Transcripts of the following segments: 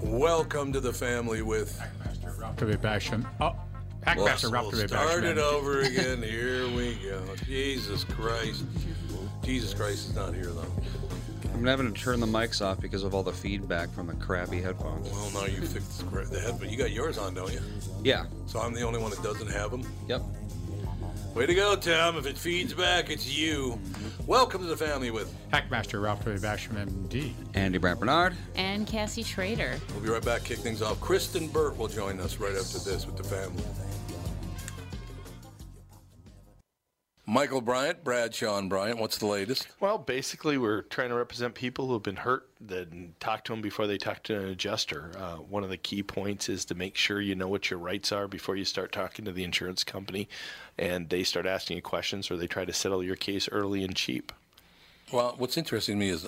Welcome to the family with. To be Basham. Oh, Hackmaster We'll, Ralph we'll to start it over again. Here we go. Jesus Christ. Jesus Christ is not here though. I'm having to turn the mics off because of all the feedback from the crappy headphones. Well, now you fixed the script- the head, but you got yours on, don't you? Yeah. So I'm the only one that doesn't have them. Yep. Way to go, Tom. If it feeds back, it's you. Welcome to the family with. Hackmaster Ralph to be Basham, MD. Andy Brant Barnard. And Cassie Schrader. We'll be right back. Kick things off. Kristen Burt will join us right after this with the family. Michael Bryant, Bradshaw Bryant. What's the latest? Well, basically, we're trying to represent people who have been hurt, then talk to them before they talk to an adjuster. Uh, one of the key points is to make sure you know what your rights are before you start talking to the insurance company, and they start asking you questions or they try to settle your case early and cheap. Well, what's interesting to me is,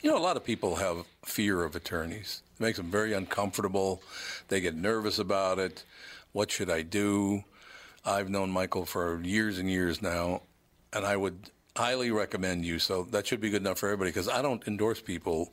you know, a lot of people have fear of attorneys. It makes them very uncomfortable. They get nervous about it. What should I do? I've known Michael for years and years now, and I would highly recommend you. So that should be good enough for everybody because I don't endorse people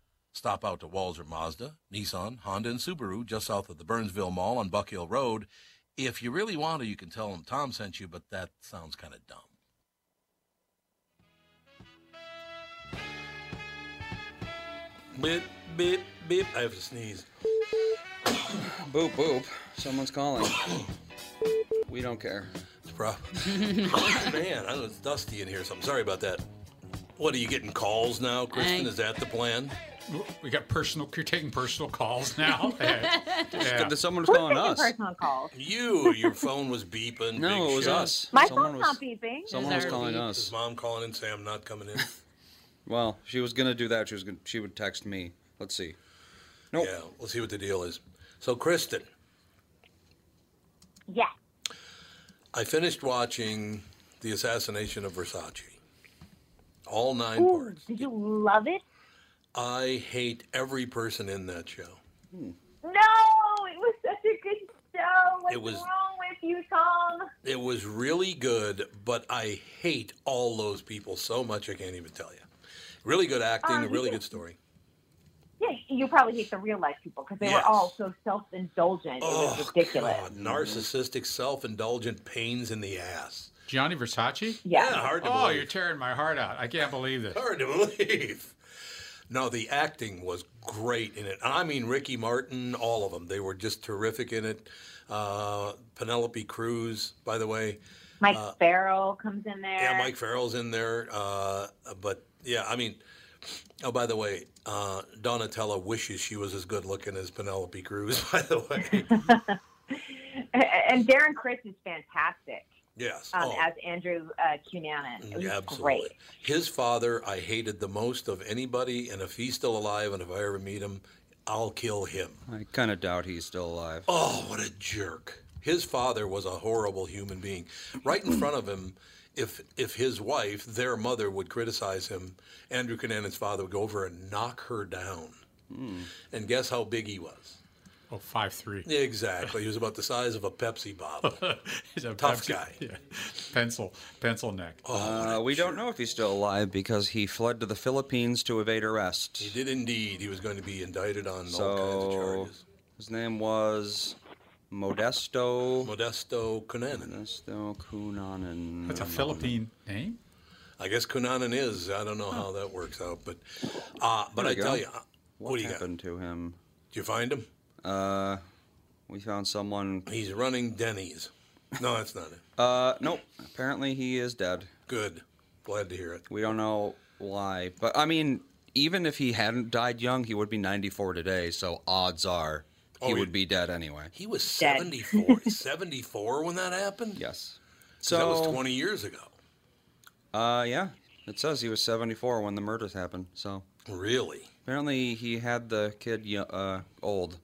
Stop out to Walser Mazda, Nissan, Honda, and Subaru just south of the Burnsville Mall on Buck Hill Road. If you really want to, you can tell them Tom sent you, but that sounds kind of dumb. Beep, beep, beep. I have to sneeze. Boop, boop. Someone's calling. we don't care. It's prob- Man, I know it's dusty in here, so I'm sorry about that. What are you getting calls now, Kristen? I- Is that the plan? We got personal. You're taking personal calls now. yeah. Good that someone's Who's calling us. personal calls? You, your phone was beeping. No, it was shot. us. My someone phone's was, not beeping. Someone was calling beep. Is us. mom calling in, say I'm not coming in? Well, she was gonna do that. She was gonna. She would text me. Let's see. Nope. Yeah, we'll see what the deal is. So, Kristen, Yes. I finished watching The Assassination of Versace. All nine Ooh, parts. did you love it? I hate every person in that show. No, it was such a good show. What's It was- wrong with you, Tom? It was really good, but I hate all those people so much I can't even tell you. Really good acting, a really good story. Yeah, you probably hate the real life people because they Yes. were all so self indulgent. It was Oh, ridiculous. God, narcissistic, self-indulgent pains in the ass. Gianni Versace. Yeah. Yeah, hard to Oh, believe. you're tearing my heart out. I can't believe this. Hard to believe. No, the acting was great in it. I mean, Ricky Martin, all of them. They were just terrific in it. Uh, Penelope Cruz, by the way. Mike Uh, Farrell comes in there. Yeah, Mike Farrell's in there. Uh, but yeah, I mean, oh, by the way, uh, Donatella wishes she was as good looking as Penelope Cruz, by the way. and Darren Criss is fantastic Yes. um, Oh. as Andrew uh, Cunanan. It was Yeah, absolutely. great. His father, I hated the most of anybody, and if he's still alive, and if I ever meet him, I'll kill him. I kind of doubt he's still alive. Oh, what a jerk! His father was a horrible human being. Right in front of him, if if his wife, their mother, would criticize him, Andrew Cunanan's father would go over and knock her down. And guess how big he was? Oh, five three. Yeah, exactly. He was about the size of a Pepsi bottle. He's a Tough Pepsi- guy. Yeah. Pencil, pencil neck. Uh, we don't know if he's still alive because he fled to the Philippines to evade arrest. He did indeed. He was going to be indicted on all kinds of So charges. his name was Modesto Modesto Cunanan. Modesto Cunanan. That's a Philippine name. I guess Cunanan is. I don't know how that works out, but uh, but I you tell you, uh, what, What do you got? happened to him? Did you find him? Uh, we found someone. He's running Denny's. No, that's not it. Uh, nope. Apparently he is dead. Good. Glad to hear it. We don't know why, but I mean, even if he hadn't died young, he would be 94 today. So odds are he Oh, he- would be dead anyway. He was Dead. 74, 74 when that happened? Yes. So that was 20 years ago. Uh, yeah. It says he was 74 when the murders happened. So Really? apparently he had the kid uh, old.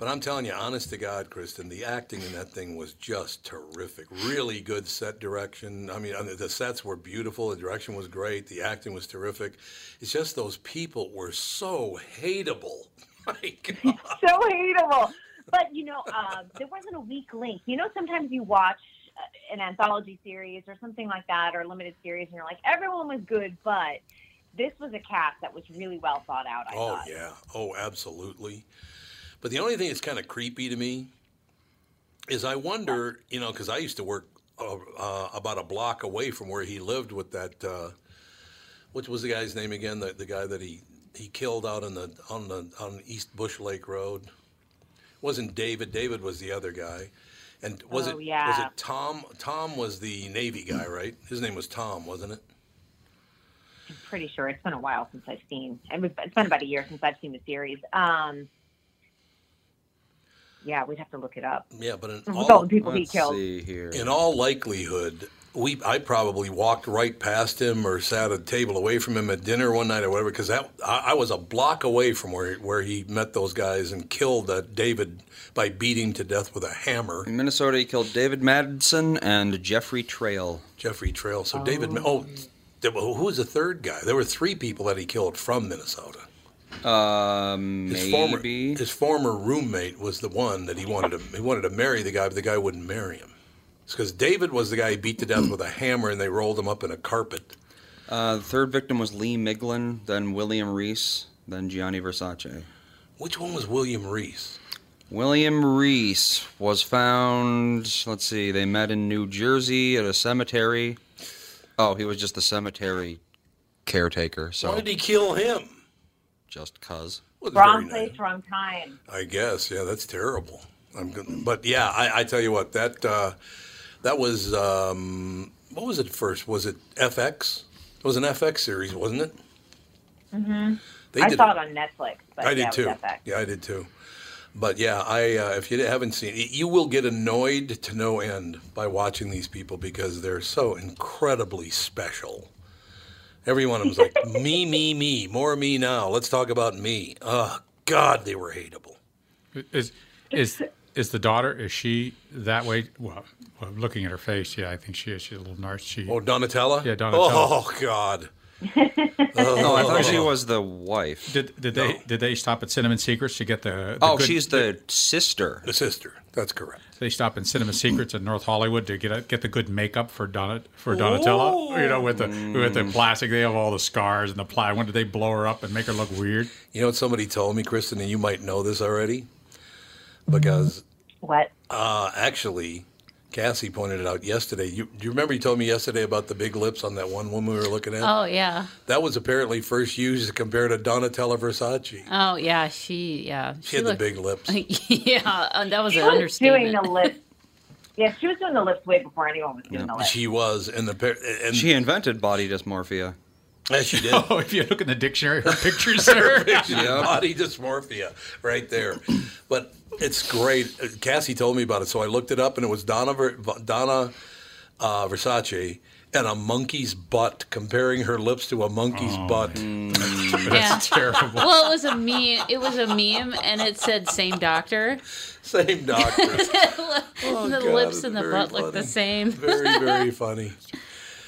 But I'm telling you, honest to God, Kristen, the acting in that thing was just terrific. Really good set direction. I mean, the sets were beautiful. The direction was great. The acting was terrific. It's just those people were so hateable. My God. so hateable. But you know, um, there wasn't a weak link. You know, sometimes you watch uh, an anthology series or something like that, or a limited series, and you're like, everyone was good, but this was a cast that was really well thought out. I Oh thought. yeah. Oh, absolutely. But the only thing that's kind of creepy to me is I wonder, you know, because I used to work uh, uh, about a block away from where he lived with that. Uh, what was the guy's name again? The, the guy that he he killed out on the on the on East Bush Lake Road. wasn't David. David was the other guy. And was Oh, it was it Tom? Tom was the Navy guy, right? His name was Tom, wasn't it? I'm pretty sure it's been a while since I've seen. It was, it's been about a year since I've seen the series. Um, yeah, we'd have to look it up. Yeah, but in all, all the people Let's killed. see here. in all likelihood, we I probably walked right past him or sat at a table away from him at dinner one night or whatever because that I, I was a block away from where where he met those guys and killed uh, David by beating to death with a hammer. In Minnesota, he killed David Madson and Jeffrey Trail. Jeffrey Trail. So David. Oh, who was the third guy? There were three people that he killed from Minnesota. Um, His maybe. former his former roommate was the one that he wanted to he wanted to marry the guy, but the guy wouldn't marry him. It's because David was the guy he beat to death with a hammer, and they rolled him up in a carpet. Uh, the third victim was Lee Miglin, then William Reese, then Gianni Versace. Which one was William Reese? William Reese was found. Let's see. They met in New Jersey at a cemetery. Oh, he was just the cemetery caretaker. So why did he kill him? Just cuz. Well, Wrong place, nice. wrong time. I guess. Yeah, that's terrible. I'm good. But yeah, I, I tell you what, that uh, that was um, what was it first? Was it FX? It was an FX series, wasn't it? Mm-hmm. They I did. saw it on Netflix, but I yeah, did it was too. FX. Yeah, I did too. But yeah, I uh, if you haven't seen it, you will get annoyed to no end by watching these people because they're so incredibly special. Every one of them's like me, me, me, more me now. Let's talk about me. Oh God, they were hateable. Is is is the daughter? Is she that way? Well, well, looking at her face, yeah, I think she is. She's a little narc. She, Oh, Donatella. Yeah, Donatella. Oh God. Oh, I thought she was the wife. did did they did they stop at Cinema Secrets to get the? the Oh, good- she's the sister. The sister. That's correct. They stop in Cinema Secrets in North Hollywood to get a, get the good makeup for Donna for Donatella. You know, with the with the plastic, they have all the scars and the ply. When did they blow her up and make her look weird? You know what somebody told me, Kristen, and you might know this already, because What? uh, actually, Cassie pointed it out yesterday. You, do you remember you told me yesterday about the big lips on that one woman we were looking at? Oh yeah. That was apparently first used to compare to Donatella Versace. Oh yeah. She yeah. She had the big lips. yeah, uh, that was She an was understatement. doing the lips. Yeah, she was doing the lips way before anyone was doing the lips. She was, and the par- and She invented body dysmorphia. Yeah, she did. Oh, if you look in the dictionary, her pictures there. Yeah. body dysmorphia right there. But it's great. Uh, Cassie told me about it, so I looked it up, and it was Donna Ver- Donna uh, Versace and a monkey's butt, comparing her lips to a monkey's butt. yeah. That's terrible. Well, it was a meme. It was a meme, and it said "same doctor." Same doctor. the Oh, God, lips and the very butt look the same. very, very funny.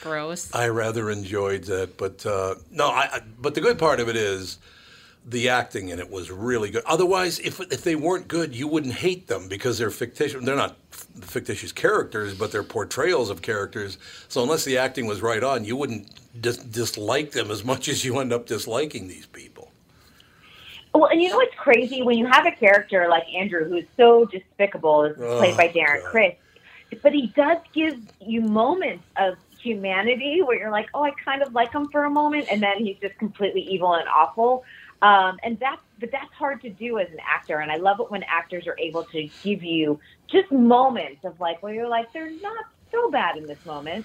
Gross. I rather enjoyed that, but uh, no. I, I, but the good part of it is, the acting in it was really good. Otherwise, if if they weren't good, you wouldn't hate them because they're fictitious. They're not f- fictitious characters, but they're portrayals of characters. So unless the acting was right on, you wouldn't dis- dislike them as much as you end up disliking these people. Well, and you know what's crazy when you have a character like Andrew who's so despicable, is played Oh, by Darren God. Criss, but he does give you moments of humanity where you're like, oh, I kind of like him for a moment, and then he's just completely evil and awful. Um, and that's but that's hard to do as an actor, and I love it when actors are able to give you just moments of like where you're like, they're not so bad in this moment.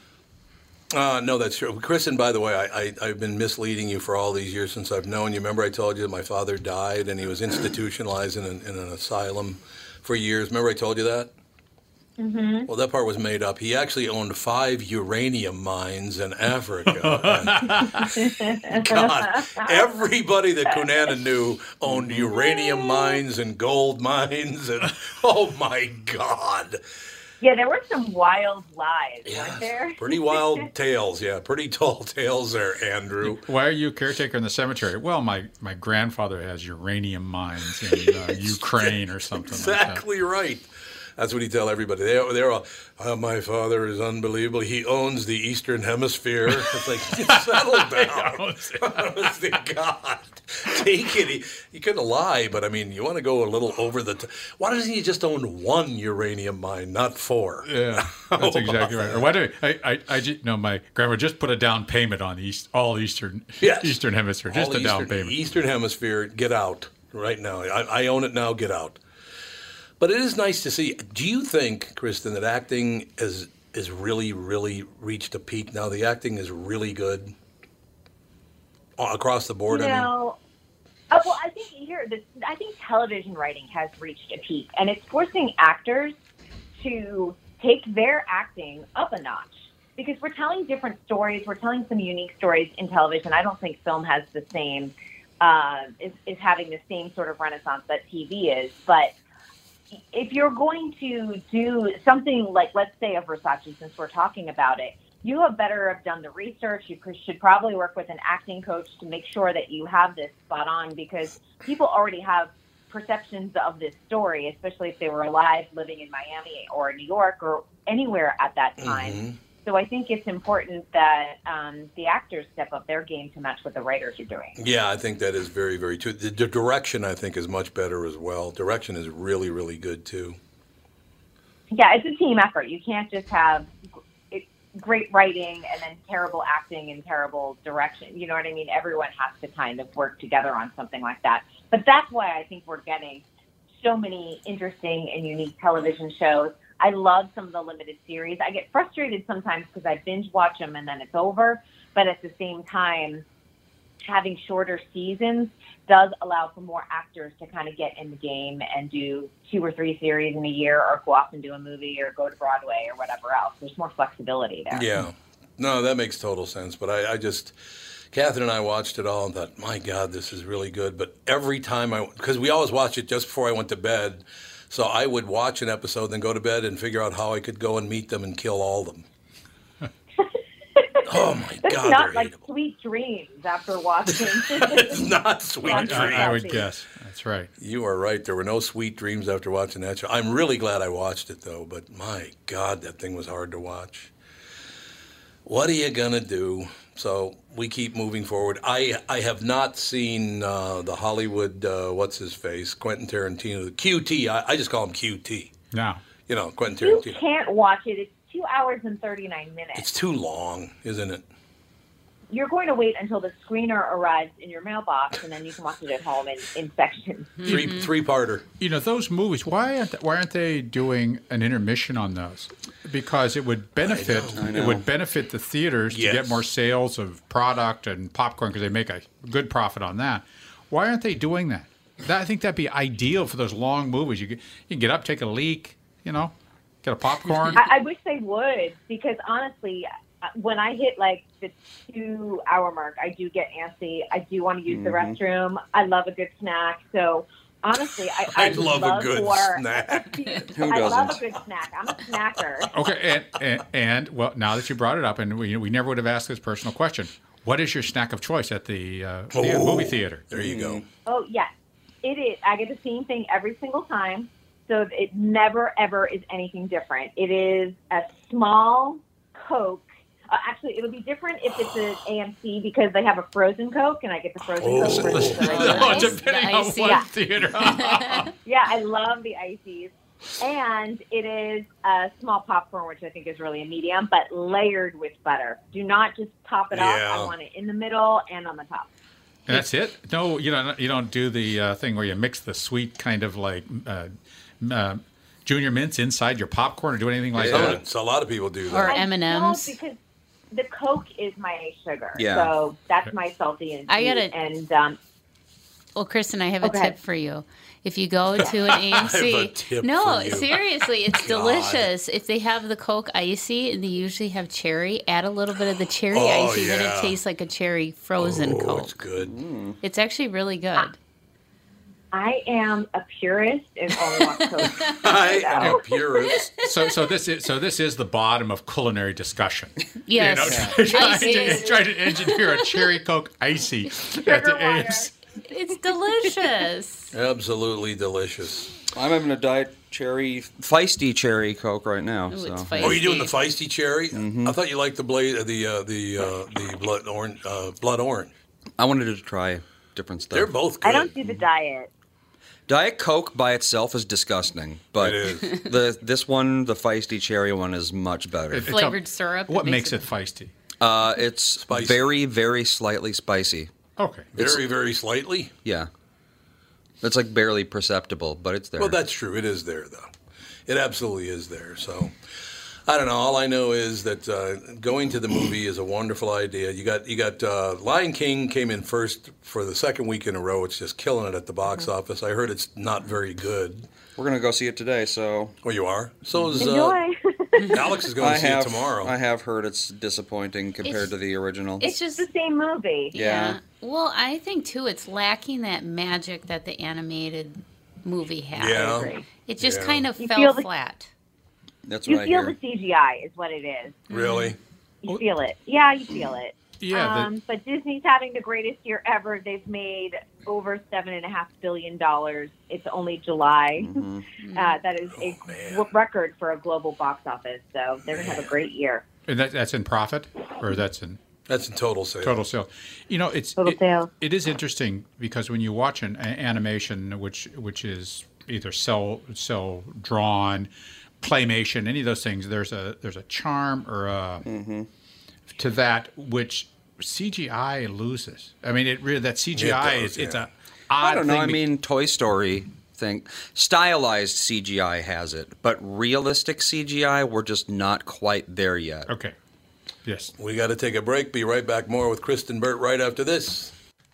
Uh, no, that's true. Kristen, by the way, I, I, I've been misleading you for all these years since I've known you. Remember, I told you that my father died and he was institutionalized in an, in an asylum for years. Remember, I told you that? Mm-hmm. Well, that part was made up. He actually owned five uranium mines in Africa. God, everybody that Cunanan knew owned uranium mines and gold mines, and oh my God. Yeah, there were some wild lies, Yes, weren't there? Pretty wild tales, yeah. Pretty tall tales there, Andrew. Why are you caretaker in the cemetery? Well, my, my grandfather has uranium mines in uh, Ukraine or something like that. Exactly right. That's what he tell everybody. They, they're all, oh, my father is unbelievable. He owns the Eastern Hemisphere. It's like, settle down. Honest oh, to God. Take it. He, he couldn't lie, but I mean, you want to go a little over the top. Why doesn't he just own one uranium mine, not four? Yeah, that's oh, exactly right. Or why do I, I, I just, no, my grandma just put a down payment on East, all Eastern, Yes. Eastern Hemisphere, just All a down payment. Eastern Hemisphere, get out right now. I, I own it now. Get out. But it is nice to see. Do you think, Kristen, that acting is is really, really reached a peak now? The acting is really good across the board. You I mean, uh, well, I think here, this, I think television writing has reached a peak, and it's forcing actors to take their acting up a notch because we're telling different stories. We're telling some unique stories in television. I don't think film has the same uh, is, is having the same sort of renaissance that TV is, but if you're going to do something like, let's say, a Versace, since we're talking about it, you have better have done the research. You should probably work with an acting coach to make sure that you have this spot on because people already have perceptions of this story, especially if they were alive living in Miami or New York or anywhere at that time. Mm-hmm. So I think it's important that um, the actors step up their game to match what the writers are doing. yeah, I think that is very, very true. The, the direction, I think, is much better as well. Direction is really, really good too. Yeah, it's a team effort. You can't just have great writing and then terrible acting and terrible direction. You know what I mean? Everyone has to kind of work together on something like that. But that's why I think we're getting so many interesting and unique television shows. I love some of the limited series. I get frustrated sometimes because I binge watch them and then it's over. But at the same time, having shorter seasons does allow for more actors to kind of get in the game and do two or three series in a year or go off and do a movie or go to Broadway or whatever else. There's more flexibility there. Yeah. No, that makes total sense. But I, I just, Catherine and I watched it all and thought, my God, this is really good. But every time I, because we always watch it just before I went to bed. So I would watch an episode, then go to bed and figure out how I could go and meet them and kill all of them. oh my That's God, not like hateable. sweet dreams after watching. It's not sweet dreams. I, I would guess. That's right. You are right. There were no sweet dreams after watching that show. I'm really glad I watched it though, but my God, that thing was hard to watch. What are you gonna do? So we keep moving forward. I I have not seen uh, the Hollywood uh, what's his face Quentin Tarantino QT. I, I just call him QT. Now, You know Quentin Tarantino. you can't watch it. It's two hours and 39 minutes. It's too long, isn't it? You're going to wait until the screener arrives in your mailbox and then you can watch it at home in, in sections. Three mm-hmm. three parter. you know those movies. Why aren't why aren't they doing an intermission on those? Because it would benefit I it would benefit the theaters to get more sales of product and popcorn because they make a good profit on that. Why aren't they doing that? that? I think that'd be ideal for those long movies. You can, you can get up, take a leak, you know, get a popcorn. I, I wish they would because honestly, when I hit like the two hour mark, I do get antsy. I do want to use the restroom. I love a good snack. So honestly, I, I, I would love a good for- snack. Who I love a good snack. I'm a snacker. Okay, and, and and well, now that you brought it up, and we we never would have asked this personal question, What is your snack of choice at the uh, thea- movie theater? There you go. Oh yes, it is. I get the same thing every single time, so it never ever is anything different. It is a small Coke. Uh, actually, it'll be different if it's an AMC because they have a frozen Coke, and I get the frozen Oh. Coke. versus the Oh, regular. Oh, depending The on what Yeah. theater. Yeah, I love the ices. And it is a small popcorn, which I think is really a medium, but layered with butter. Do not just top it Yeah. off. I want it in the middle and on the top. And that's it. No, you don't. You don't do the uh, thing where you mix the sweet kind of like uh, uh, junior mints inside your popcorn or do anything like So, that. so a lot of people do Or that. I M&Ms. because the Coke is my sugar. Yeah. So that's my salty and I gotta- And um, Well, Kristen, I have a Okay. tip for you. If you go to an AMC, a tip no, for you. seriously, it's God. delicious. If they have the Coke icy and they usually have cherry, add a little bit of the cherry Oh, icy, then it tastes like a cherry frozen oh, Coke. it's good. Mm. It's actually really good. I am a purist and only want Coke. I am a purist. So, so this is so this is the bottom of culinary discussion. Yes, You know, trying, to, trying to engineer a cherry coke icy at the AMC. it's delicious. Absolutely delicious. I'm having a diet cherry, feisty cherry Coke right now. Ooh, so. it's feisty. Oh, you doing the feisty cherry? Mm-hmm. I thought you liked the blade, the uh, the uh, the blood orange. Uh, blood orange. I wanted to try different stuff. They're both good. I don't do the diet. Diet Coke by itself is disgusting, but It is. the this one, the feisty cherry one, is much better. It- it's Flavored a- syrup. What makes it feisty? Uh, it's Spicy. very, very slightly spicy. Okay. very very slightly. Yeah, it's like barely perceptible, but it's there. Well, that's true. It is there, though. It absolutely is there. So, I don't know. All I know is that uh, going to the movie is a wonderful idea. You got you got uh, Lion King came in first for the second week in a row. It's just killing it at the box Mm-hmm. office. I heard it's not very good. We're gonna go see it today, so Oh, you are. So is uh, Enjoy. Alex is going I to see have it tomorrow. I have heard it's disappointing compared It's- to the original. It's just the same movie. Yeah. Well, I think too, it's lacking that magic that the animated movie had. Yeah. It just Yeah. kind of You fell feel the- flat. That's You what I feel the CGI is what it is. really? You feel it. Yeah, you feel it. Yeah. the- Um, but Disney's having the greatest year ever. They've made over seven and a half billion dollars. It's only July. Mm-hmm. Uh, that is a man. w- record for a global box office. So they're gonna have a great year. and that, that's in profit, or that's in That's in total sales. total sales. You know, it's Total it- sales. it is interesting because when you watch an a- animation, which which is either cell cell drawn, claymation, any of those things, there's a there's a charm or a Mm-hmm. to that which CGI loses. I mean, it really that CGI does, is it's yeah. a odd I don't know. thing I mean, Toy Story thing, stylized CGI has it, but realistic CGI, we're just not quite there yet. okay, yes. We got to take a break. Be right back more with Kristen Burt right after this.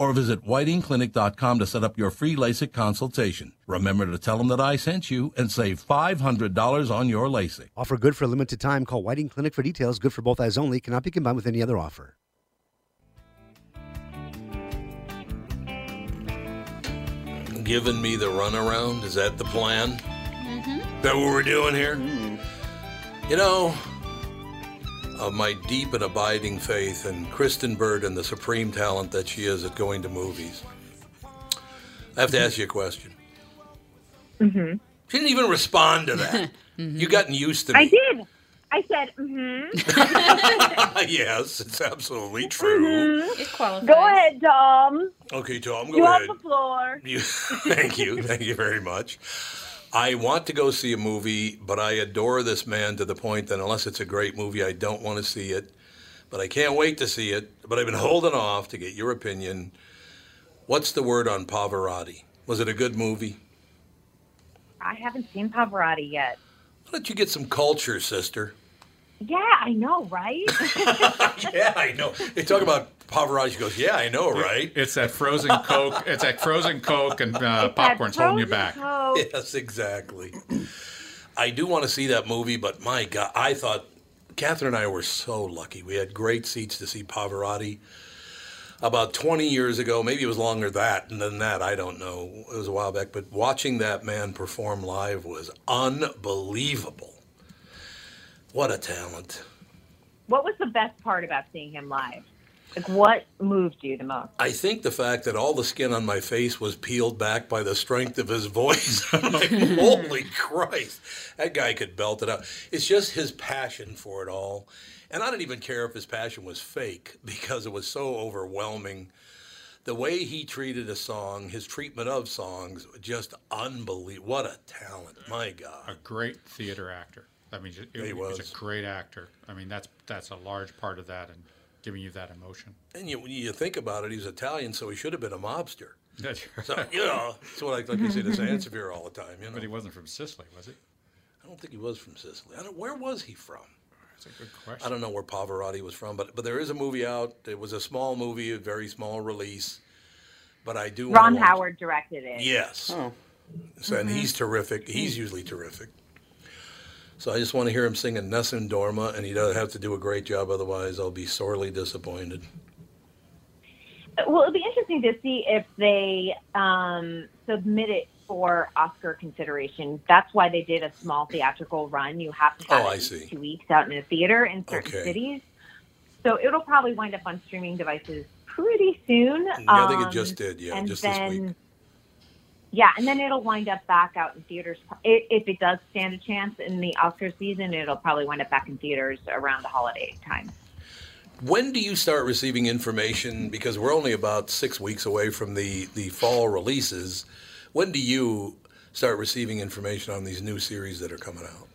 or visit whitingclinic.com to set up your free LASIK consultation. Remember to tell them that I sent you and save $500 on your LASIK. Offer good for a limited time. Call Whiting Clinic for details. Good for both eyes only. Cannot be combined with any other offer. Giving me the runaround? Is that the plan? Mm-hmm. That what we're doing here? You know, of my deep and abiding faith in Kristen Burt and the supreme talent that she is at going to movies, I have to ask you a question. Mm-hmm. She didn't even respond to that. You gotten used to me. I did. I said, mm-hmm. yes, it's absolutely true. It qualifies. Go ahead, Tom. Okay, Tom, go You ahead. have the floor. You, thank you. Thank you very much. I want to go see a movie, but I adore this man to the point that unless it's a great movie, I don't want to see it. But I can't wait to see it. But I've been holding off to get your opinion. What's the word on Pavarotti? Was it a good movie? I haven't seen Pavarotti yet. Why don't you get some culture, sister? Yeah, I know, right? yeah, I know. They talk about Pavarotti. Goes, "Yeah, I know, right?" It's that frozen Coke. It's that frozen Coke and uh, popcorn's holding you back. Coke. Yes, exactly. I do want to see that movie, but my God, I thought Catherine and I were so lucky. We had great seats to see Pavarotti about 20 years ago. Maybe it was longer that than that. I don't know. It was a while back, but watching that man perform live was unbelievable. What a talent. What was the best part about seeing him live? Like, what moved you the most? I think the fact that all the skin on my face was peeled back by the strength of his voice. I'm like, holy Christ, that guy could belt it out. It's just his passion for it all. And I didn't even care if his passion was fake because it was so overwhelming. The way he treated a song, his treatment of songs, just unbelievable. What a talent. My God. A great theater actor. I mean, it, He he was. was a great actor. I mean, that's that's a large part of that and giving you that emotion. And you, when you think about it, he's Italian, so he should have been a mobster. That's So, you know, that's what I like to say to Sansevier all the time. You know? But he wasn't from Sicily, was he? I don't think he was from Sicily. I don't, where was he from? That's a good question. I don't know where Pavarotti was from, but but there is a movie out. It was a small movie, a very small release. But I do. wanna Ron watch- Howard directed it. Yes. Oh. So, and he's mm-hmm. terrific. He's mm-hmm. usually terrific. So I just want to hear him singing Nessun Dorma, and he doesn't have to do a great job. Otherwise, I'll be sorely disappointed. Well, it'll be interesting to see if they um, submit it for Oscar consideration. That's why they did a small theatrical run. You have to have Oh, I it see. two weeks out in a theater in certain Okay. cities. So it'll probably wind up on streaming devices pretty soon. Yeah, I think it Um, just did. Yeah, just then, this week. Yeah, and then it'll wind up back out in theaters. If it does stand a chance in the Oscar season, it'll probably wind up back in theaters around the holiday time. When do you start receiving information? Because we're only about six weeks away from the, the fall releases. When do you start receiving information on these new series that are coming out?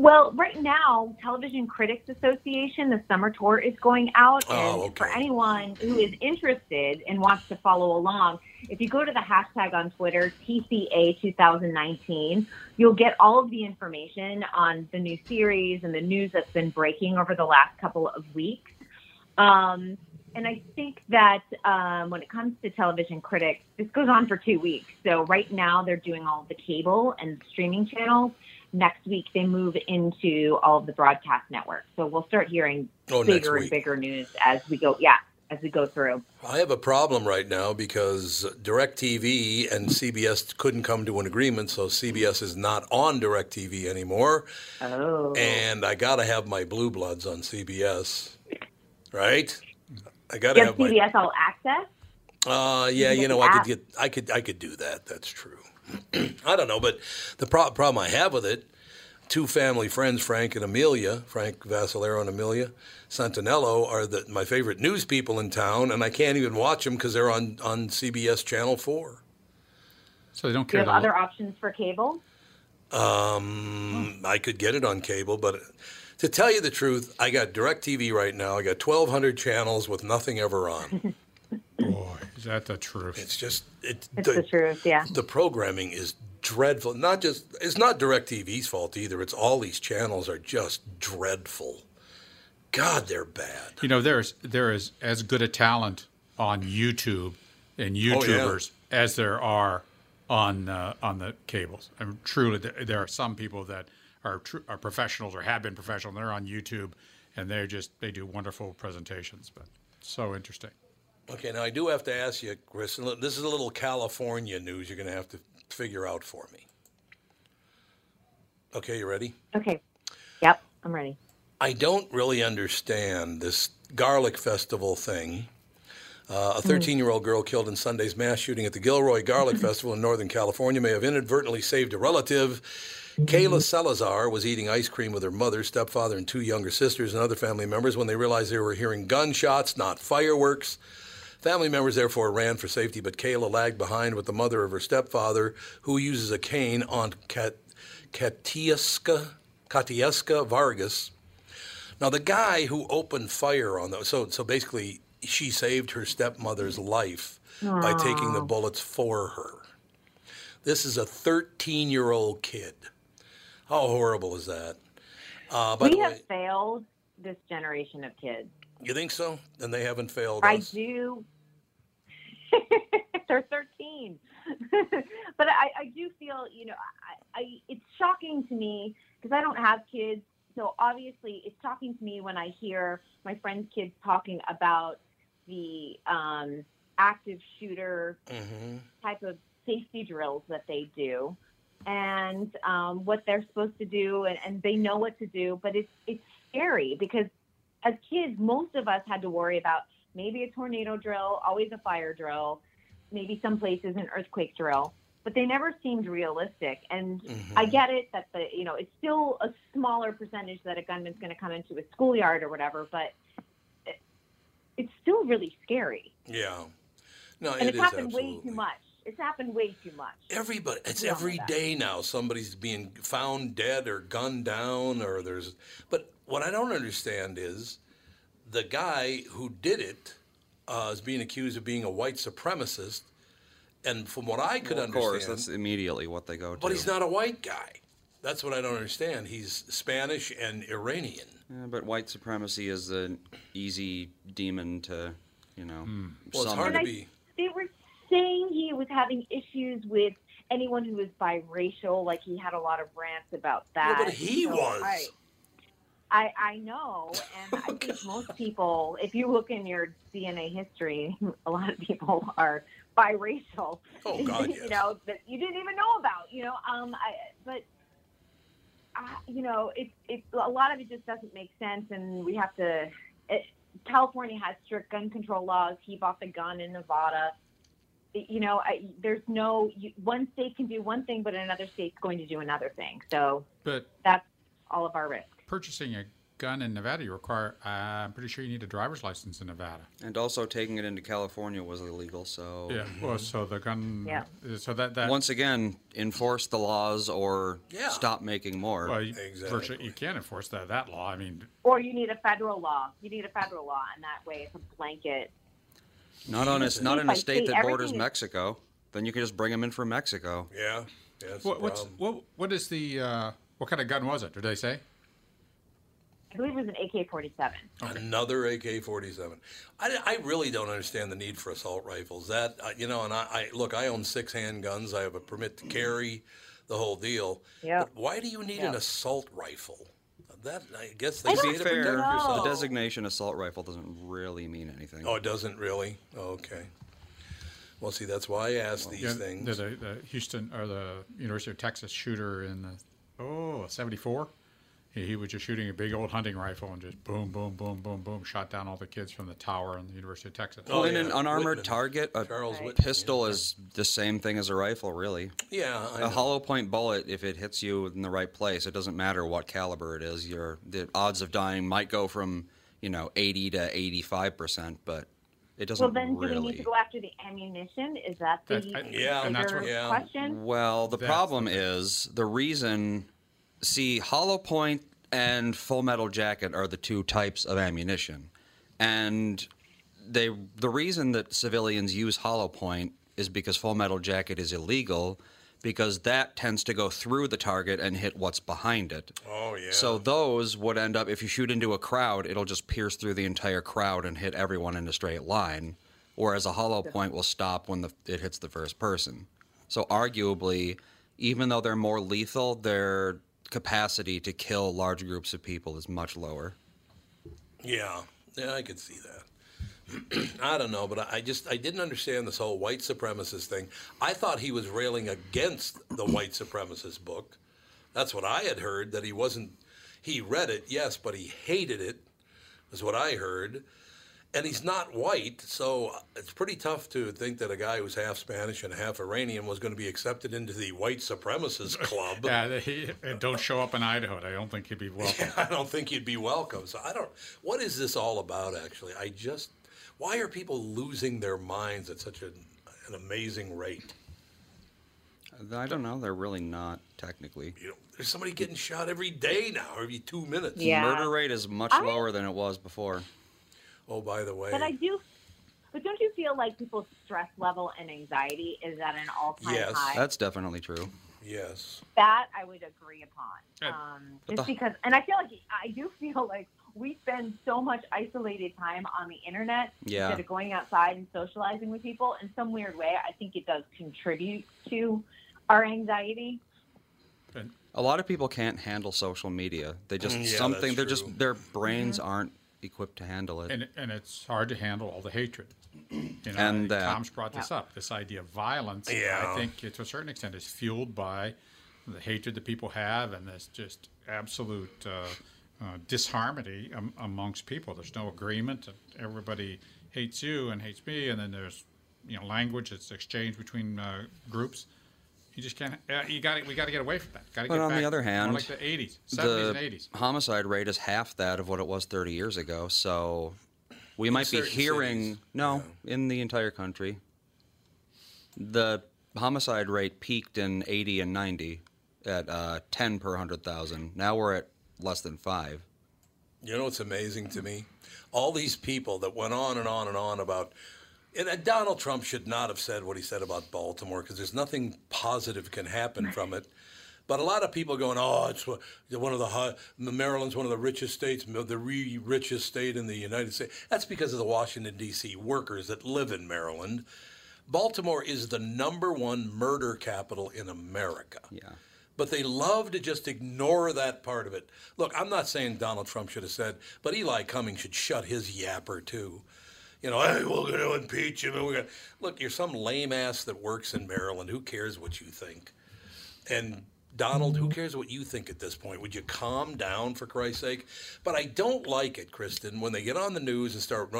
Well, right now, Television Critics Association, the summer tour is going out. Oh, and okay. for anyone who is interested and wants to follow along, if you go to the hashtag on Twitter, TCA2019, you'll get all of the information on the new series and the news that's been breaking over the last couple of weeks. Um, and I think that um, when it comes to television critics, this goes on for two weeks. So right now they're doing all the cable and streaming channels. Next week they move into all of the broadcast networks. So we'll start hearing Oh, bigger and bigger news as we go. Yeah, as we go through. I have a problem right now because DirecTV and CBS couldn't come to an agreement, so CBS is not on DirecTV anymore. Oh, And I got to have my Blue Bloods on CBS, right? I got to have have my. CBS All Access. Uh, yeah, you know, I could get, I could, I could do that. That's true. I don't know, but the pro- problem I have with it, two family friends, Frank and Amelia, Frank Vascellaro and Amelia Santaniello, are the, my favorite news people in town, and I can't even watch them because they're on on CBS Channel Four. So they don't Do you have to other options for cable? Um, I could get it on cable, but to tell you the truth, I got DirecTV right now. I got 1,200 channels with nothing ever on. Boy, is that the truth? It's just it. It's the truth. Yeah. the programming is dreadful. Not just it's not DirecTV's fault either. It's all these channels are just dreadful. God, they're bad. You know, there's there is as good a talent on YouTube and Oh, yeah. YouTubers as there are on uh, on the cables. I mean, truly, there, there are some people that are tr- are professionals or have been professional. And they're on YouTube, and they're just they do wonderful presentations. But so interesting. Okay, now I do have to ask you, Chris. This is a little California news. You're going to have to figure out for me. Okay, you ready? Okay. Yep, I'm ready. I don't really understand this garlic festival thing. Uh, a 13 year old girl killed in Sunday's mass shooting at the Gilroy Garlic Festival in Northern California may have inadvertently saved a relative. Kayla Salazar was eating ice cream with her mother, stepfather, and two younger sisters and other family members when they realized they were hearing gunshots, not fireworks. Family members therefore ran for safety, but Kayla lagged behind with the mother of her stepfather, who uses a cane, Aunt Kat- Katieska, Katieska Vargas. Now, the guy who opened fire on those, so, so basically, she saved her stepmother's life by taking the bullets for her. This is a 13 year old kid. How horrible is that? Uh, we have way, failed this generation of kids. you think so? And they haven't failed I us? do. They're 13. but I, I do feel, you know, I, I it's shocking to me because I don't have kids. So obviously, it's shocking to me when I hear my friends' kids talking about the um, active shooter hmm type of safety drills that they do and um, what they're supposed to do and, and they know what to do but it's it's scary because as kids most of us had to worry about maybe a tornado drill always a fire drill maybe some places an earthquake drill but they never seemed realistic and mm-hmm. i get it that the you know it's still a smaller percentage that a gunman's going to come into a schoolyard or whatever but it, it's still really scary Yeah. No, and it it's is happened way too much. It's happened way too much. Everybody, it's We all know every day now. Somebody's being found dead or gunned down, or there's. But what I don't understand is the guy who did it uh, is being accused of being a white supremacist, and from what I could Well, of understand, course, that's immediately what they go to. but he's not a white guy. That's what I don't understand. He's Spanish and Iranian. Yeah, but white supremacy is an easy demon to, you know. Well, it's summon. hard to And I- be. They were saying he was having issues with anyone who was biracial. Like he had a lot of rants about that. but he So was. I, I, I know, and I think most people, if you look in your DNA history, a lot of people are biracial. Oh, God, yes. you know that you didn't even know about. You know, um, I, but I, you know, it, it, a lot of it just doesn't make sense, and we have to. It, California has strict gun control laws. He bought the gun in Nevada. You know, I, there's no you, one state can do one thing, but another state's going to do another thing. So But that's all of our risk. Purchasing a gun in Nevada, you require. Uh, I'm pretty sure you need a driver's license in Nevada. And also taking it into California was illegal, so Yeah. Well, so the gun. Yeah. So that that. once again, enforce the laws or Yeah. stop making more. well, you, Exactly. virtually, you can't enforce that that law. I mean, Or you need a federal law. You need a federal law, and that way it's a blanket. Not on a not in a State by state that borders everything is- Mexico. Then you can just bring them in from Mexico. Yeah. Yeah. That's what, what's problem. what what is the uh, what kind of gun was it? Did they say? I believe it was an AK-47. Another AK-47. I, I really don't understand the need for assault rifles. That uh, you know, and I, I look, I own six handguns. I have a permit to carry, the whole deal. Yeah. Why do you need an assault rifle? That I guess they I say to Fair, protect the designation assault rifle doesn't really mean anything. Oh, it doesn't really. Oh, okay. Well, see, that's why I ask these Yeah, things. The, the, the Houston or the University of Texas shooter in the oh 74. He, he was just shooting a big old hunting rifle and just boom, boom, boom, boom, boom, shot down all the kids from the tower in the University of Texas. Oh, well, in oh, yeah, an unarmored Whitman. target, a Charles Whitman, pistol is the same thing as a rifle, really. yeah, I A know. hollow point bullet, if it hits you in the right place, it doesn't matter what caliber it is. Your the odds of dying might go from you know 80 to 85 percent, but it doesn't Well, then do we need to go after the ammunition? Is that the That- I- Yeah, and that's bigger what- yeah. question? Well, the That's problem is the reason. See, hollow point and full metal jacket are the two types of ammunition, and they the reason that civilians use hollow point is because full metal jacket is illegal because that tends to go through the target and hit what's behind it. Oh yeah. So those would end up if you shoot into a crowd, it'll just pierce through the entire crowd and hit everyone in a straight line. Whereas a hollow point will stop when the, it hits the first person. So arguably, even though they're more lethal, their capacity to kill large groups of people is much lower. Yeah, yeah, I could see that. I don't know, but I just I didn't understand this whole white supremacist thing. I thought he was railing against the white supremacist book. That's what I had heard. That he wasn't. He read it, yes, but he hated it. Is what I heard. And he's not white, so it's pretty tough to think that a guy who's half Spanish and half Iranian was going to be accepted into the white supremacist club. Yeah, they- he, and don't show up in Idaho. I don't think he'd be welcome. I don't think you'd be welcome. So I don't. What is this all about? Actually, I just. Why are people losing their minds at such an, an amazing rate? I don't know. They're really not technically. You know, there's somebody getting shot every day now, every two minutes. Yeah. Murder rate is much I- lower than it was before. Oh, by the way. But I do. But don't you feel like people's stress level and anxiety is at an all-time Yes. high? That's definitely true. yes. that I would agree upon. Yeah. Um, just the- because, and I feel like I do feel like we spend so much isolated time on the internet Yeah. instead of going outside and socializing with people. In some weird way, I think it does contribute to our anxiety. A lot of people can't handle social media. They just Mm, yeah, something. They're true. just their brains aren't equipped to handle it. and and it's hard to handle all the hatred. You know, And that. Tom's brought this up. This idea of violence, Yeah. I think, to a certain extent, is fueled by the hatred that people have, and this just absolute uh, uh, disharmony am- amongst people. There's no agreement. Everybody hates you and hates me, and then there's you know language that's exchanged between uh, groups. You just can't. Uh, you got. We got to get away from that. Got to But get on the back other more hand, like the '80s, '70s, and '80s. homicide rate is half that of what it was 30 years ago. So we might be hearing cities, no in the entire country. The homicide rate peaked in 80 and 90 at uh, 10 per 100,000. Now we're at less than five. You know what's amazing to me? All these people that went on and on and on about. And uh, Donald Trump should not have said what he said about Baltimore because there's nothing positive can happen from it. But a lot of people going, oh, it's one one of the high, Maryland's one of the richest states, the re- richest state in the United States. That's because of the Washington D.C. workers that live in Maryland. Baltimore is the number one murder capital in America. Yeah. But they love to just ignore that part of it. Look, I'm not saying Donald Trump should have said, but Eli Cummings should shut his yapper too. You know, hey, we're going to impeach him. And we're going to look. You're some lame ass that works in Maryland. Who cares what you think? And Donald, who mm-hmm. cares what you think at this point? Would you calm down for Christ's sake? But I don't like it, Kristen, when they get on the news and start,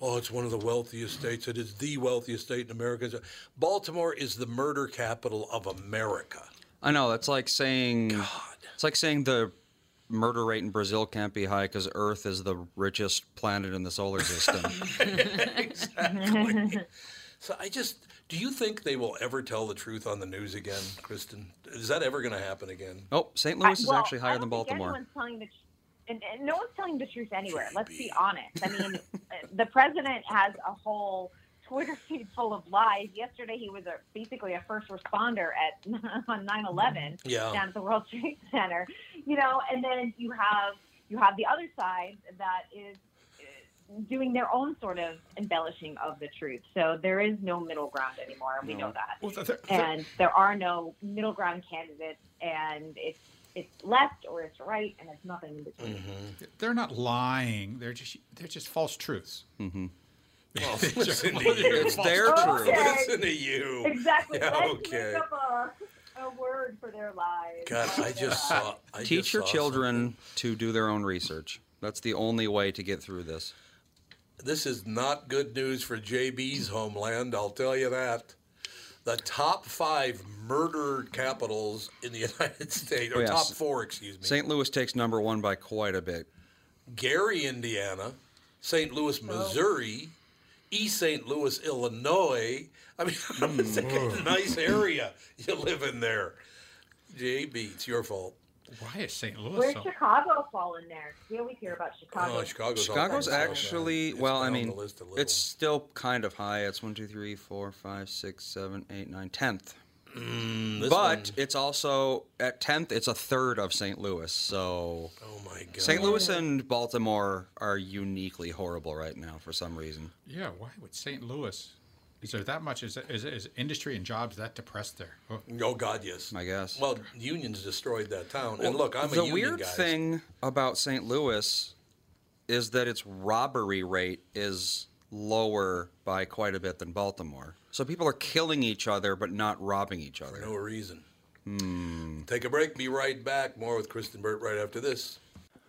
oh, it's one of the wealthiest states. It is the wealthiest state in America. Baltimore is the murder capital of America. I know that's like saying God. it's like saying the murder rate in Brazil can't be high because Earth is the richest planet in the solar system. exactly. so I just, do you think they will ever tell the truth on the news again, Kristen? Is that ever going to happen again? oh, St. I- Louis is well, actually I higher don't than think Baltimore. anyone's telling the tr- and, and no one's telling the truth anywhere. Let's be honest. I mean, uh, the president has a whole Twitter feed full of lies. Yesterday, he was a, basically a first responder at on 9/11 mm-hmm. Yeah. down at the World Trade Center. You know, and then you have you have the other side that is uh, doing their own sort of embellishing of the truth. So there is no middle ground anymore. We know that Well, th- th- and there are no middle ground candidates, and it's it's left or it's right, and it's nothing in between. Mm-hmm. they're not lying. They're just they're just false truths. Mm-hmm. Well, listen to you. It's their Okay. truth. Listen to you. Exactly. Yeah, Let's okay. make up a, a word for their lies. God, I just saw. I Teach just your saw children to do their own research. That's the only way to get through this. This is not good news for JB's homeland. I'll tell you that. The top five murder capitals in the United States, or Oh, yes. top four, excuse me. St. Louis takes number one by quite a bit. Gary, Indiana, St. Louis, oh. Missouri, East St. Louis, Illinois. I mean, it's a mm. nice area you live in there. JB, it's your fault. Why is St. Louis Where's so? Chicago fall in there? We always hear about oh, Chicago. Oh, Chicago's, Chicago's up there. actually, It's well, I down mean, the list a little. it's still kind of high. It's one, two, three, four, five, six, seven, eight, nine, tenth. Mm, this but one- it's also at 10th, it's a third of St. Louis. So Oh my god. St. Louis and Baltimore are uniquely horrible right now for some reason. Yeah, why would St. Louis? Is there that much? Is, is, is industry and jobs that depressed there? Oh, Oh God, yes. I guess. Well, unions destroyed that town. and look, I'm a the union weird guy. thing about St. Louis is that its robbery rate is lower by quite a bit than Baltimore. So people are killing each other but not robbing each other. No reason. Hmm. Take a break. Be right back. More with Kristen Burt right after this.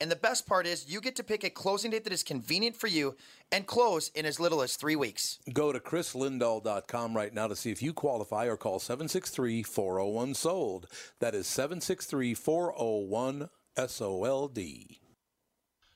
and the best part is you get to pick a closing date that is convenient for you and close in as little as three weeks. Go to chrislindahl.com right now to see if you qualify or call 763 401 SOLD. That is 763 401 SOLD.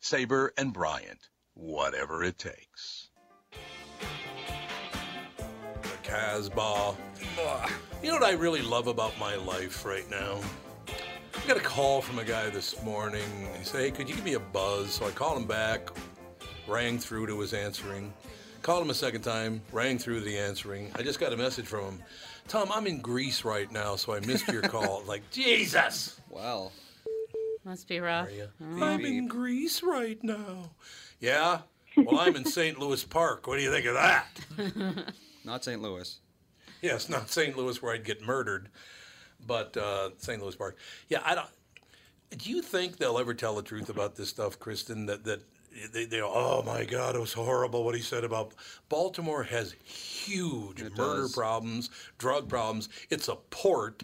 Sabre and Bryant, whatever it takes. The Casbah. You know what I really love about my life right now? I got a call from a guy this morning. He said, Hey, could you give me a buzz? So I called him back, rang through to his answering. Called him a second time, rang through the answering. I just got a message from him. Tom, I'm in Greece right now, so I missed your call. like, Jesus! Wow. Must be rough. I'm in Greece right now. Yeah? Well, I'm in St. Louis Park. What do you think of that? Not St. Louis. Yes, not St. Louis where I'd get murdered, but uh, St. Louis Park. Yeah, I don't. Do you think they'll ever tell the truth about this stuff, Kristen? That that they, they oh my God, it was horrible what he said about Baltimore has huge It murder does. problems, drug problems. It's a port,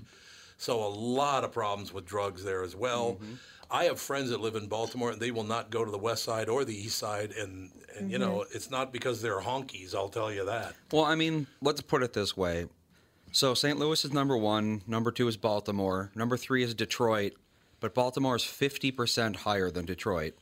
so a lot of problems with drugs there as well. Mm-hmm. I have friends that live in Baltimore, and they will not go to the west side or the east side, and and you know it's not because they're honkies. I'll tell you that. Well, I mean, let's put it this way. So St. Louis is number one. Number two is Baltimore. Number three is Detroit. But Baltimore is 50% higher than Detroit.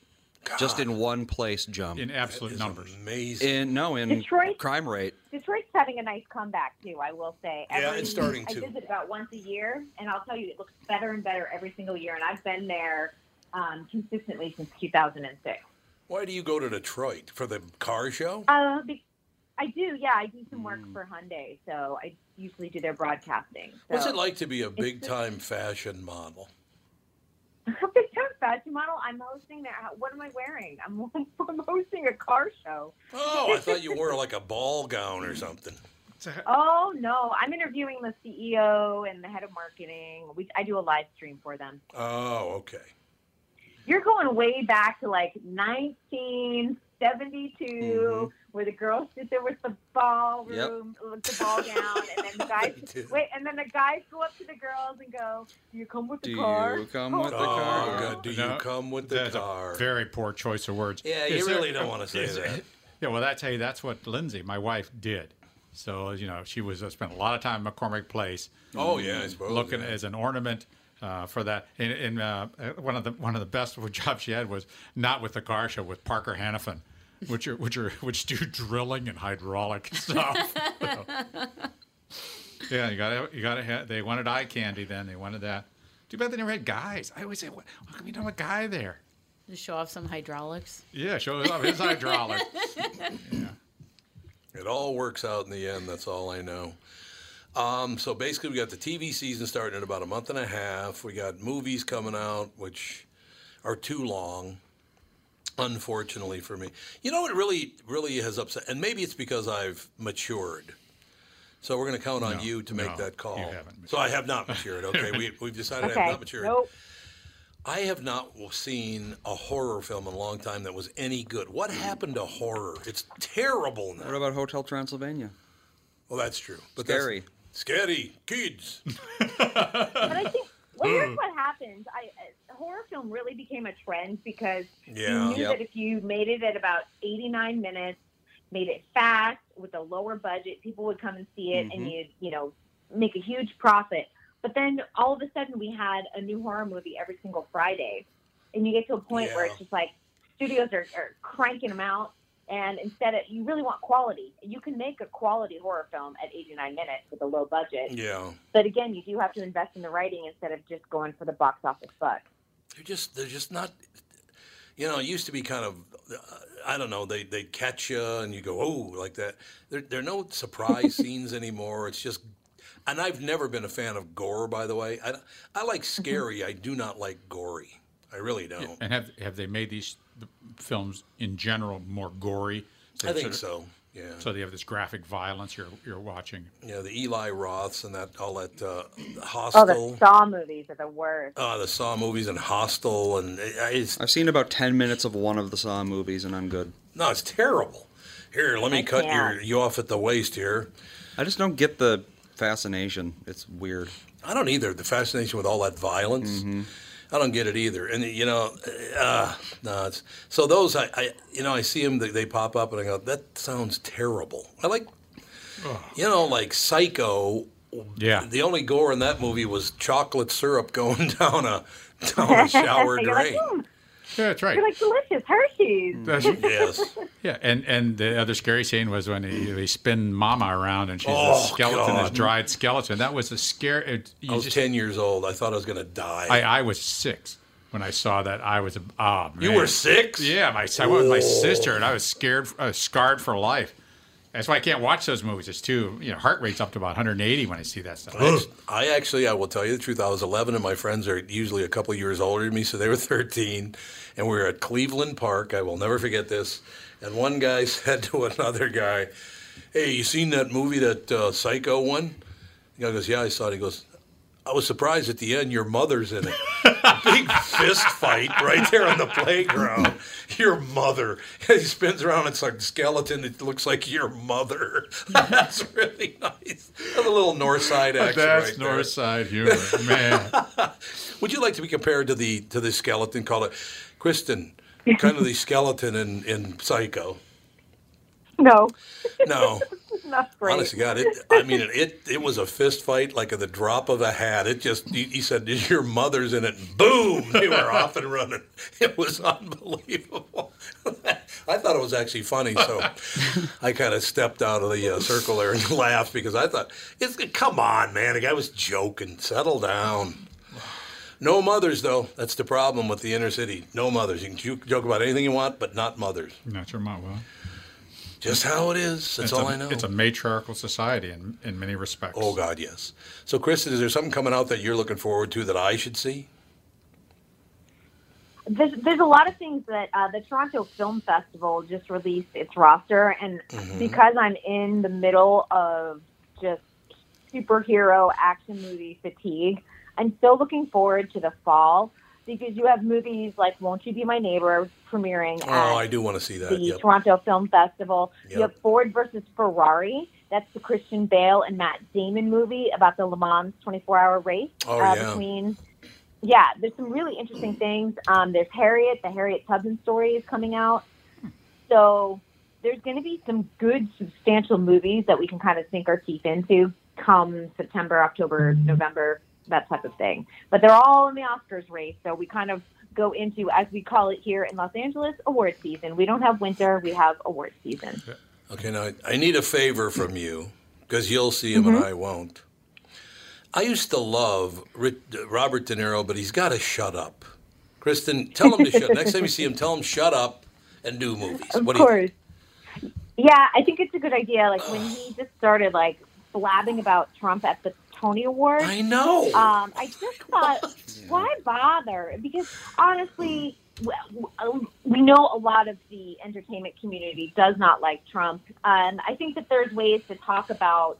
Just in one place jump. in absolute numbers. Amazing. In no, in Detroit- crime rate. Detroit's having a nice comeback too. I will say. Yeah, it's starting to. I visit about once a year, and I'll tell you, it looks better and better every single year. And I've been there um, consistently since 2006. Why do you go to Detroit for the car show? Uh, be- I do, yeah. I do some work Hmm. for Hyundai, so I usually do their broadcasting. So. What's it like to be a big time fashion model? Big time fashion model. I'm hosting that. What am I wearing? I'm, I'm hosting a car show. Oh, I thought you wore like a ball gown or something. Oh no, I'm interviewing the CEO and the head of marketing. We, I do a live stream for them. Oh, okay. You're going way back to like 1972, Mm-hmm. where the girls sit there with the ballroom, with the ball gown, and then the guys wait, and then the guys go up to the girls and go, "Do you come with the Do car?" you come Oh, with the Oh, car? God, do you come with the That's car? a very poor choice of words. Yeah, you Is there- really don't want to say is- that. Yeah, well, that's hey, that's what Lindsay, my wife, did. So you know, she was uh, spent a lot of time at McCormick Place. Oh, yeah, I suppose, looking yeah. as an ornament. Uh, for that, and, and uh, one of the one of the best jobs she had was not with the car show with Parker Hannifin, which are which are which do drilling and hydraulic stuff. yeah, you got to you got to have. They wanted eye candy then. They wanted that. Too bad they never had guys. I always say, "What- how come you don't have a guy there? To show off some hydraulics. Yeah, show off his hydraulic. It all works out in the end. That's all I know. Um, so basically, we got the TV season starting in about a month and a half. We got movies coming out, which are too long, unfortunately for me. You know what really, really has upset, and maybe it's because I've matured. So we're going to count on No, you to make no, that call. you haven't So I have not matured. Okay, we, we've decided I have not matured. Nope. I have not seen a horror film in a long time that was any good. What happened to horror? It's terrible now. What about Hotel Transylvania? Well, that's true. But that's- Scary. Scary kids. But I think well, here's what happens. I uh, horror film really became a trend because Yeah. you knew Yep. that if you made it at about 89 minutes, made it fast with a lower budget, people would come and see it, and Mhm. you you know make a huge profit. But then all of a sudden, we had a new horror movie every single Friday, and you get to a point where it's just like studios are, are cranking them out. And instead of, you really want quality. You can make a quality horror film at 89 minutes with a low budget. Yeah. But again, you do have to invest in the writing instead of just going for the box office buck. They're just they're just not. You know, it used to be kind of. Uh, I don't know. They they catch you and you go oh like that. There there are no surprise scenes anymore. It's just. And I've never been a fan of gore, by the way. I, I like scary. I do not like gory. I really don't. And have have they made these films in general more gory? I think sort of- so. Yeah. So they have this graphic violence you're you're watching. Yeah, the Eli Roths and that all that uh, Oh, the Saw movies are the worst. Uh, the Saw movies and Hostel and it- it's I've seen about 10 minutes of one of the Saw movies, and I'm good. no, it's terrible. Here, let me I cut your you off at the waist here. I just don't get the fascination. It's weird. I don't either. The fascination with all that violence, I don't get it either. And you know, uh, no, it's so those I, I you know I see them they, they pop up and I go that sounds terrible. I like, you know, like Psycho. Yeah. The only gore in that movie was chocolate syrup going down a down a shower You're like, drain. "Hmm, Yeah, that's right. You're like delicious Hershey's. That's- Yes. yeah, and and the other scary scene was when they, they spin Mama around and she's Oh, a skeleton, God. this dried skeleton. That was a scare. It, you I was just- ten years old. I thought I was going to die. I, I was six when I saw that. I was ah you man. were six. Yeah, my I went with my Oh. sister, and I was scared, uh, scarred for life. That's why I can't watch those movies. It's too, you know, heart rate's up to about 180 when I see that stuff. I, I actually, I will tell you the truth. I was 11, and my friends are usually a couple of years older than me, so they were 13, and we were at Cleveland Park. I will never forget this. And one guy said to another guy, "Hey, you seen that movie that uh, Psycho one?" The guy goes, "Yeah, I saw it." He goes, "I was surprised at the end. Your mother's in it." Big fist fight right there on the playground. Your mother. And he spins around. It's like a skeleton. It looks like your mother. That's really nice. That's a little North Side action That's right there. North Side humor, man. Would you like to be compared to the to the skeleton? Call it Kristen, kind of the skeleton in in Psycho. No, No, not great. honestly, God, it. I mean, it it was a fist fight like at the drop of a hat. It just he, he said, "Your mother's in it," and boom, they were off and running. It was unbelievable. I thought it was actually funny, so I kind of stepped out of the uh, circle there and laughed because I thought, it's, "Come on, man, the guy was joking. Settle down." No mothers, though. That's the problem with the inner city. No mothers. You can joke about anything you want, but not mothers. Not your mom. Well, Just how it is. That's it's all a, I know. It's a matriarchal society in, in many respects. Oh God, yes. So, Kristen, is there something coming out that you're looking forward to that I should see? there's, there's a lot of things that uh, the Toronto Film Festival just released its roster, and Mm-hmm. because I'm in the middle of just superhero action movie fatigue, I'm still looking forward to the fall because you have movies like Won't You Be My Neighbor premiering Oh, at I do want to see that. the Yep. Toronto Film Festival. Yep. You have Ford versus Ferrari. That's the Christian Bale and Matt Damon movie about the Le Mans 24-hour race Oh, uh, yeah. between. Yeah, there's some really interesting things. Um, there's Harriet, the Harriet Tubman story is coming out. So there's going to be some good, substantial movies that we can kind of sink our teeth into come September, October, November, that type of thing. But they're all in the Oscars race, so we kind of go into, as we call it here in Los Angeles, award season. We don't have winter, we have award season. Okay, now I need a favor from you because you'll see him and mm-hmm. I won't. I used to love Robert De Niro, but he's got to shut up. Kristen, tell him to shut. Next time you see him, tell him shut up and do movies. Of what do you course. Yeah, I think it's a good idea. Like when he just started like blabbing about Trump at the Tony Awards. I know. Um, I just thought, why bother? Because honestly, we know a lot of the entertainment community does not like Trump. Um, I think that there's ways to talk about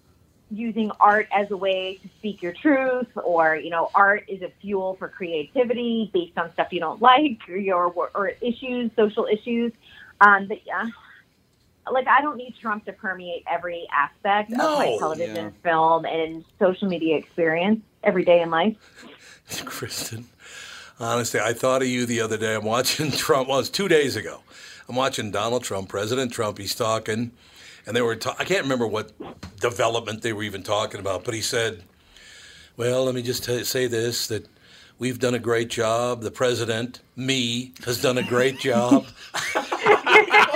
using art as a way to speak your truth, or you know, art is a fuel for creativity based on stuff you don't like, or your or issues, social issues. Um, but yeah, like I don't need Trump to permeate every aspect of my television, Yeah. film, and social media experience every day in life. Kristen, honestly, I thought of you the other day. I'm watching Trump. Well, it was two days ago. I'm watching Donald Trump, President Trump. He's talking, and they were. Ta- I can't remember what development they were even talking about, but he said, "Well, let me just t- say this: that we've done a great job. The president, me, has done a great job."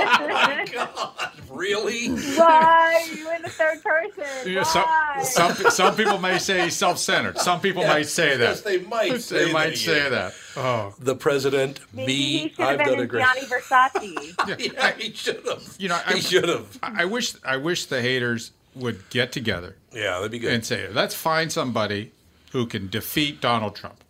Oh really? Why you in the third person? Yeah, some, Why? some some people may say he's self-centered. Some people might say that. Yes, they might. say They might that, say yeah. that. Oh, The president, Maybe he me, should have I've been done a great. Gianni Versace. Yeah, he should have. you know, he I, should have. I wish I wish the haters would get together Yeah, that'd be good. and say, let's find somebody who can defeat Donald Trump.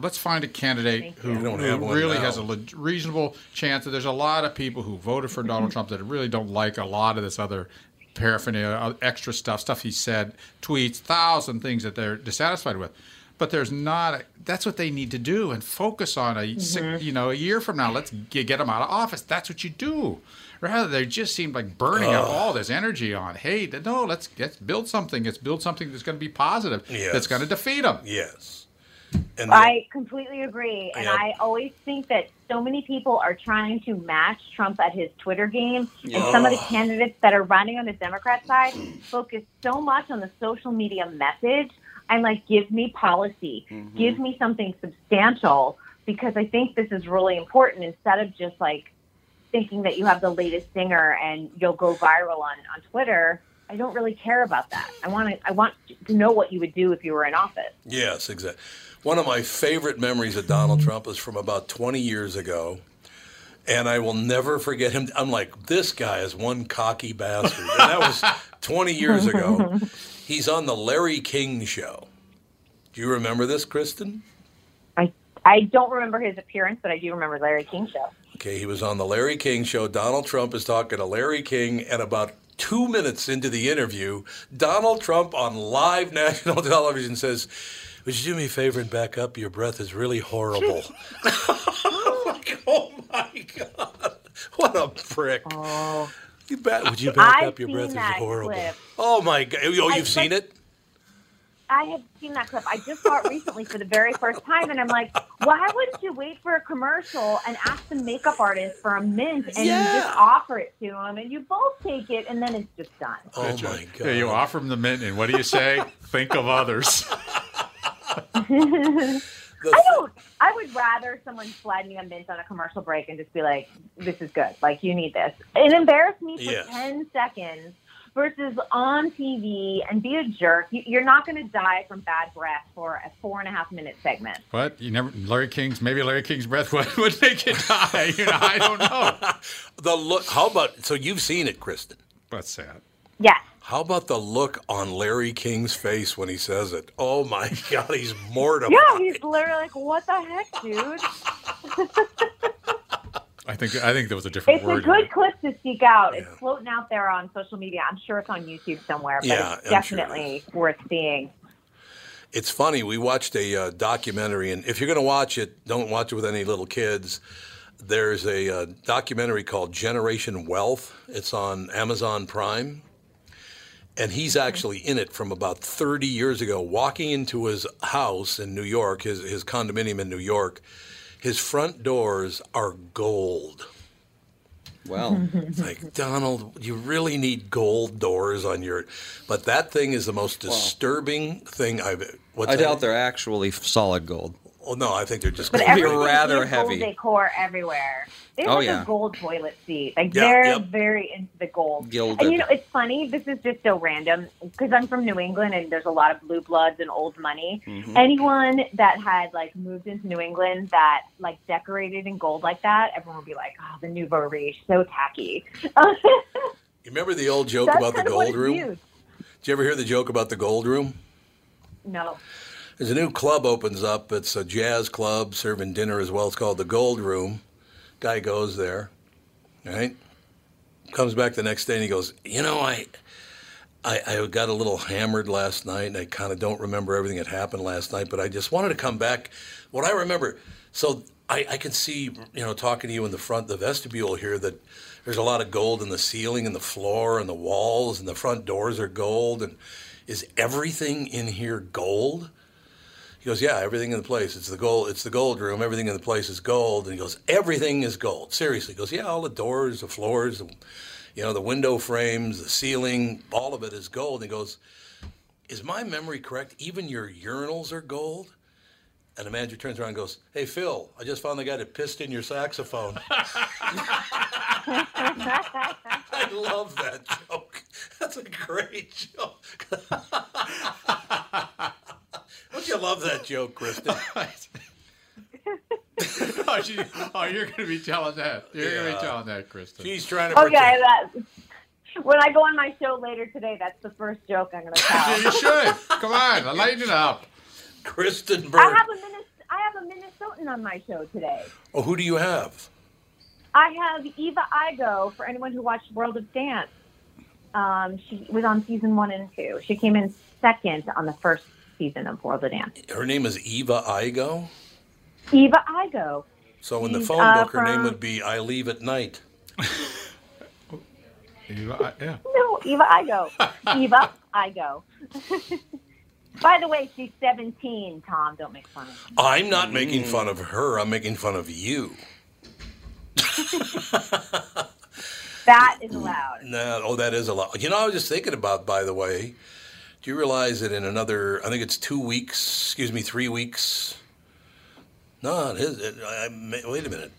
Let's find a candidate who, We who really now. has a le- reasonable chance. That There's a lot of people who voted for Donald Trump that really don't like a lot of this other paraphernalia, uh, extra stuff, stuff he said, tweets, thousand things that they're dissatisfied with. But there's not. A, that's what they need to do and focus on a six, you know a year from now. Let's get, get them out of office. That's what you do. Rather, they just seem like burning up all this energy on hate. No, let's let's build something. Let's build something that's going to be positive. Yes. That's going to defeat them. Yes. And I completely agree. And. I always think that so many people are trying to match Trump at his Twitter game. And some of the candidates that are running on the Democrat side focus so much on the social media message. I'm like, give me policy, mm-hmm. give me something substantial, because I think this is really important instead of just like thinking that you have the latest singer and you'll go viral on, on Twitter. I don't really care about that. I want to I want to know what you would do if you were in office. Yes, exactly. One of my favorite memories of Donald Trump is from about 20 years ago. And I will never forget him. I'm like, this guy is one cocky bastard. And that was 20 years ago. He's on the Larry King show. Do you remember this, Kristen? I I don't remember his appearance, but I do remember Larry King show. Okay, he was on the Larry King show. Donald Trump is talking to Larry King, and about two minutes into the interview, Donald Trump on live national television says, Would you do me a favor and back up? Your breath is really horrible. like, oh my God. What a prick. Oh, You ba- would you back I've up? Your breath is horrible. clip. Oh my God. Oh, you've I- seen it? I have seen that clip. I just saw it recently for the very first time, and I'm like, why wouldn't you wait for a commercial and ask the makeup artist for a mint and you just offer it to him, and you both take it, and then it's just done. Oh That's my. God. Yeah, you offer them the mint, and what do you say? Think of others. The I don't. I would rather someone slide me a mint on a commercial break and just be like, "This is good. Like you need this," and embarrass me for Yes. ten seconds versus on TV and be a jerk. You- You're not going to die from bad breath for a four and a half minute segment. What you never? Larry King's maybe Larry King's breath would, would make you die. You know, I don't know. the look. How about, so you've seen it, Kristen. That's sad. Yes. How about the look on Larry King's face when he says it? Oh my God, he's mortified. Yeah, he's literally like, "What the heck, dude?" I think I think there was a different It's a word. in good clip to seek out. It's floating out there on social media. I'm sure it's on YouTube somewhere, but Yeah, it's I'm sure definitely worth seeing. It's funny. We watched a uh, documentary, and if you're going to watch it, don't watch it with any little kids. There's a uh, documentary called Generation Wealth. It's on Amazon Prime. And he's mm-hmm. actually in it from about 30 years ago, walking into his house in New York, his, his condominium in New York. His front doors are gold. Well, mm-hmm. It's like, Donald, you really need gold doors on your. But that thing is the most disturbing thing I've. What's I that? doubt they're actually solid gold. Oh no, I think they're just. But to Be rather heavy. decor everywhere. They have Oh, like yeah. a gold toilet seat. Like Yeah, they're yep. very into the gold. Gilded. And you know, it's funny. This is just so random because I'm from New England and there's a lot of blue bloods and old money. Mhm. Anyone that had like moved into New England that like decorated in gold like that, everyone would be like, "Oh, the nouveau riche, so tacky." You remember the old joke That's about the kind of what gold room? used. Did you ever hear the joke about the gold room? No. There's a new club opens up. It's a jazz club serving dinner as well. It's called the Gold Room. Guy goes there, right? Comes back the next day and he goes, you know, I, I, I got a little hammered last night and I kind of don't remember everything that happened last night, but I just wanted to come back. What I remember, so I, I can see, you know, talking to you in the front, the vestibule here, that there's a lot of gold in the ceiling and the floor and the walls and the front doors are gold. And is everything in here gold? He goes, yeah, everything in the place. It's the gold. It's the gold room. Everything in the place is gold. And he goes, everything is gold. Seriously, he goes, yeah, all the doors, the floors, the, you know, the window frames, the ceiling, all of it is gold. And he goes, is my memory correct? Even your urinals are gold. And the manager turns around and goes, hey Phil, I just found the guy that pissed in your saxophone. I love that joke. That's a great joke. Don't you love that joke, Kristen? oh, she, oh, you're going to be telling that. You're going to Yeah. be telling that, Kristen. She's trying to Okay, pretend. that. When I go on my show later today, that's the first joke I'm going to Yeah, tell. you should. Come on, lighten it up. Kristen I Bird. have a Minnes- I have a Minnesotan on my show today. Oh, who do you have? I have Eva Igo for anyone who watched World of Dance. Um, she was on season one and two. She came in second on the first season of World of Dance. Her name is Eva Igo. Eva Igo. So in the She's, phone uh, book, her name would be I Leave at Night. You- Yeah. No, Eva Igo. Eva Igo. By the way, she's 17, Tom. Don't make fun of her. I'm not making fun of her. I'm making fun of you. That is allowed. No, oh, that is a lot. You know, I was just thinking about, by the way, do you realize that in another, I think it's two weeks, excuse me, three weeks? No, it is. It, I, I- wait a minute.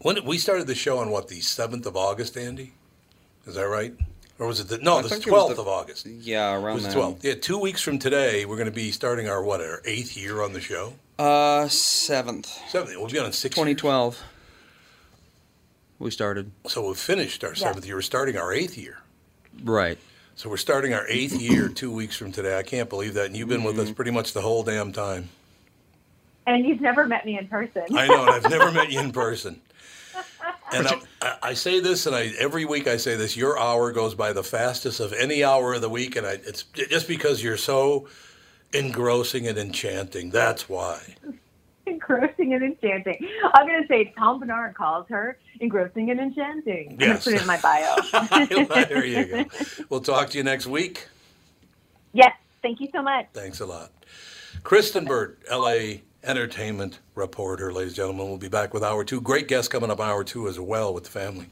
When we started the show on what, the 7th of August, Andy? Is that right? Or was it the, no, I the think it was 12th the- of August. Yeah, It around was then. 12th. Yeah, two weeks from today, we're going to be starting our, what, our eighth year on the show? Uh, seventh, Seventh. We'll be on six 2012. We started. So we've finished our seventh year. We're starting our eighth year. Right. So we're starting our eighth year two weeks from today. I can't believe that. And you've been with us pretty much the whole damn time. And you've never met me in person. I know, and I've never met you in person. And I, I, I say this, and I every week I say this: your hour goes by the fastest of any hour of the week, and I, it's just because you're so engrossing and enchanting. That's why. Engrossing and enchanting. I'm going to say Tom Barnard calls her engrossing and enchanting. Yes. put it in my bio. there you go. We'll talk to you next week. yes. Thank you so much. Thanks a lot. Kristen Burt, LA entertainment reporter, ladies and gentlemen. We'll be back with hour two. Great guests coming up hour two as well with the family.